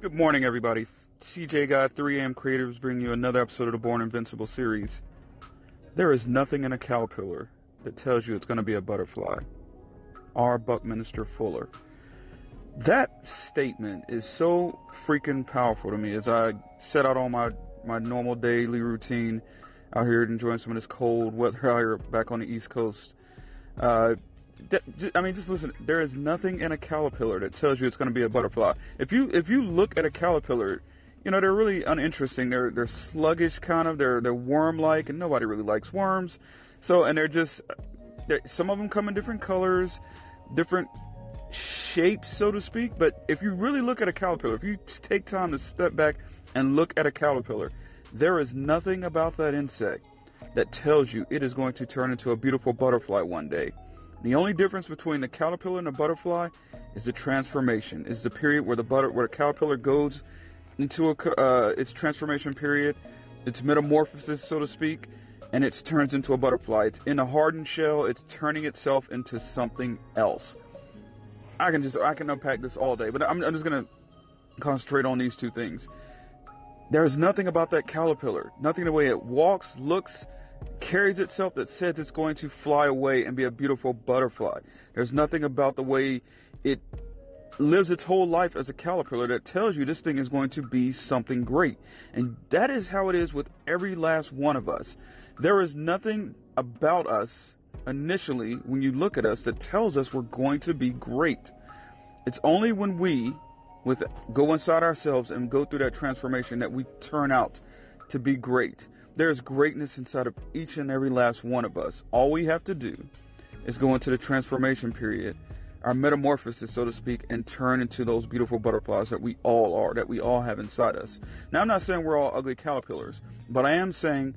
Good morning, everybody. CJ Guy 3am Creators bring you another episode of the Born Invincible series. There is nothing in a caterpillar that tells you it's going to be a butterfly. R. Buckminster Fuller. That statement is so freaking powerful to me as I set out on my, my normal daily routine out here enjoying some of this cold weather out here back on the East Coast. Uh, I mean, just listen. There is nothing in a caterpillar that tells you it's going to be a butterfly. If you if you look at a caterpillar, you know they're really uninteresting. They're they're sluggish, kind of. They're they're worm like, and nobody really likes worms. So and they're just they're, some of them come in different colors, different shapes, so to speak. But if you really look at a caterpillar, if you take time to step back and look at a caterpillar, there is nothing about that insect that tells you it is going to turn into a beautiful butterfly one day. The only difference between the caterpillar and the butterfly is the transformation. Is the period where the butter where the caterpillar goes into a uh, its transformation period, its metamorphosis, so to speak, and it turns into a butterfly. It's in a hardened shell. It's turning itself into something else. I can just I can unpack this all day, but I'm, I'm just gonna concentrate on these two things. There's nothing about that caterpillar, nothing the way it walks, looks, carries itself that says it's going to fly away and be a beautiful butterfly. There's nothing about the way it lives its whole life as a caterpillar that tells you this thing is going to be something great. And that is how it is with every last one of us. There is nothing about us initially when you look at us that tells us we're going to be great. It's only when we with go inside ourselves and go through that transformation that we turn out to be great. There's greatness inside of each and every last one of us. All we have to do is go into the transformation period, our metamorphosis, so to speak, and turn into those beautiful butterflies that we all are, that we all have inside us. Now, I'm not saying we're all ugly caterpillars, but I am saying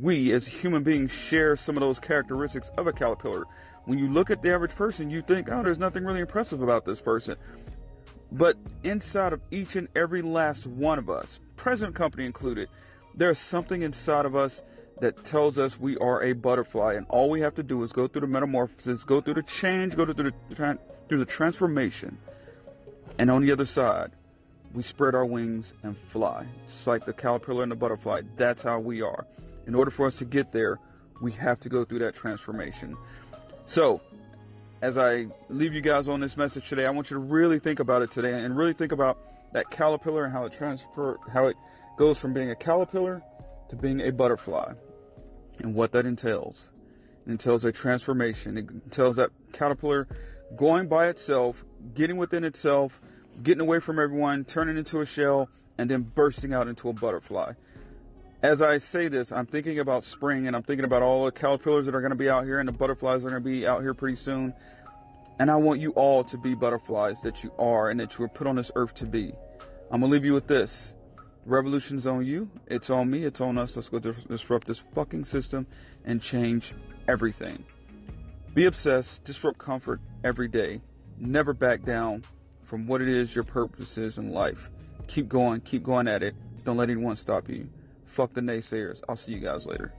we as human beings share some of those characteristics of a caterpillar. When you look at the average person, you think, oh, there's nothing really impressive about this person. But inside of each and every last one of us, present company included, there's something inside of us that tells us we are a butterfly, and all we have to do is go through the metamorphosis, go through the change, go through the through the transformation, and on the other side, we spread our wings and fly. It's like the caterpillar and the butterfly. That's how we are. In order for us to get there, we have to go through that transformation. So, as I leave you guys on this message today, I want you to really think about it today and really think about that caterpillar and how it transfer how it goes from being a caterpillar to being a butterfly and what that entails. It entails a transformation. It entails that caterpillar going by itself, getting within itself, getting away from everyone, turning into a shell, and then bursting out into a butterfly. As I say this, I'm thinking about spring and I'm thinking about all the caterpillars that are going to be out here and the butterflies that are going to be out here pretty soon. And I want you all to be butterflies that you are and that you were put on this earth to be. I'm going to leave you with this. Revolution's on you. It's on me. It's on us. Let's go disrupt this fucking system and change everything. Be obsessed. Disrupt comfort every day. Never back down from what it is your purpose is in life. Keep going. Keep going at it. Don't let anyone stop you. Fuck the naysayers. I'll see you guys later.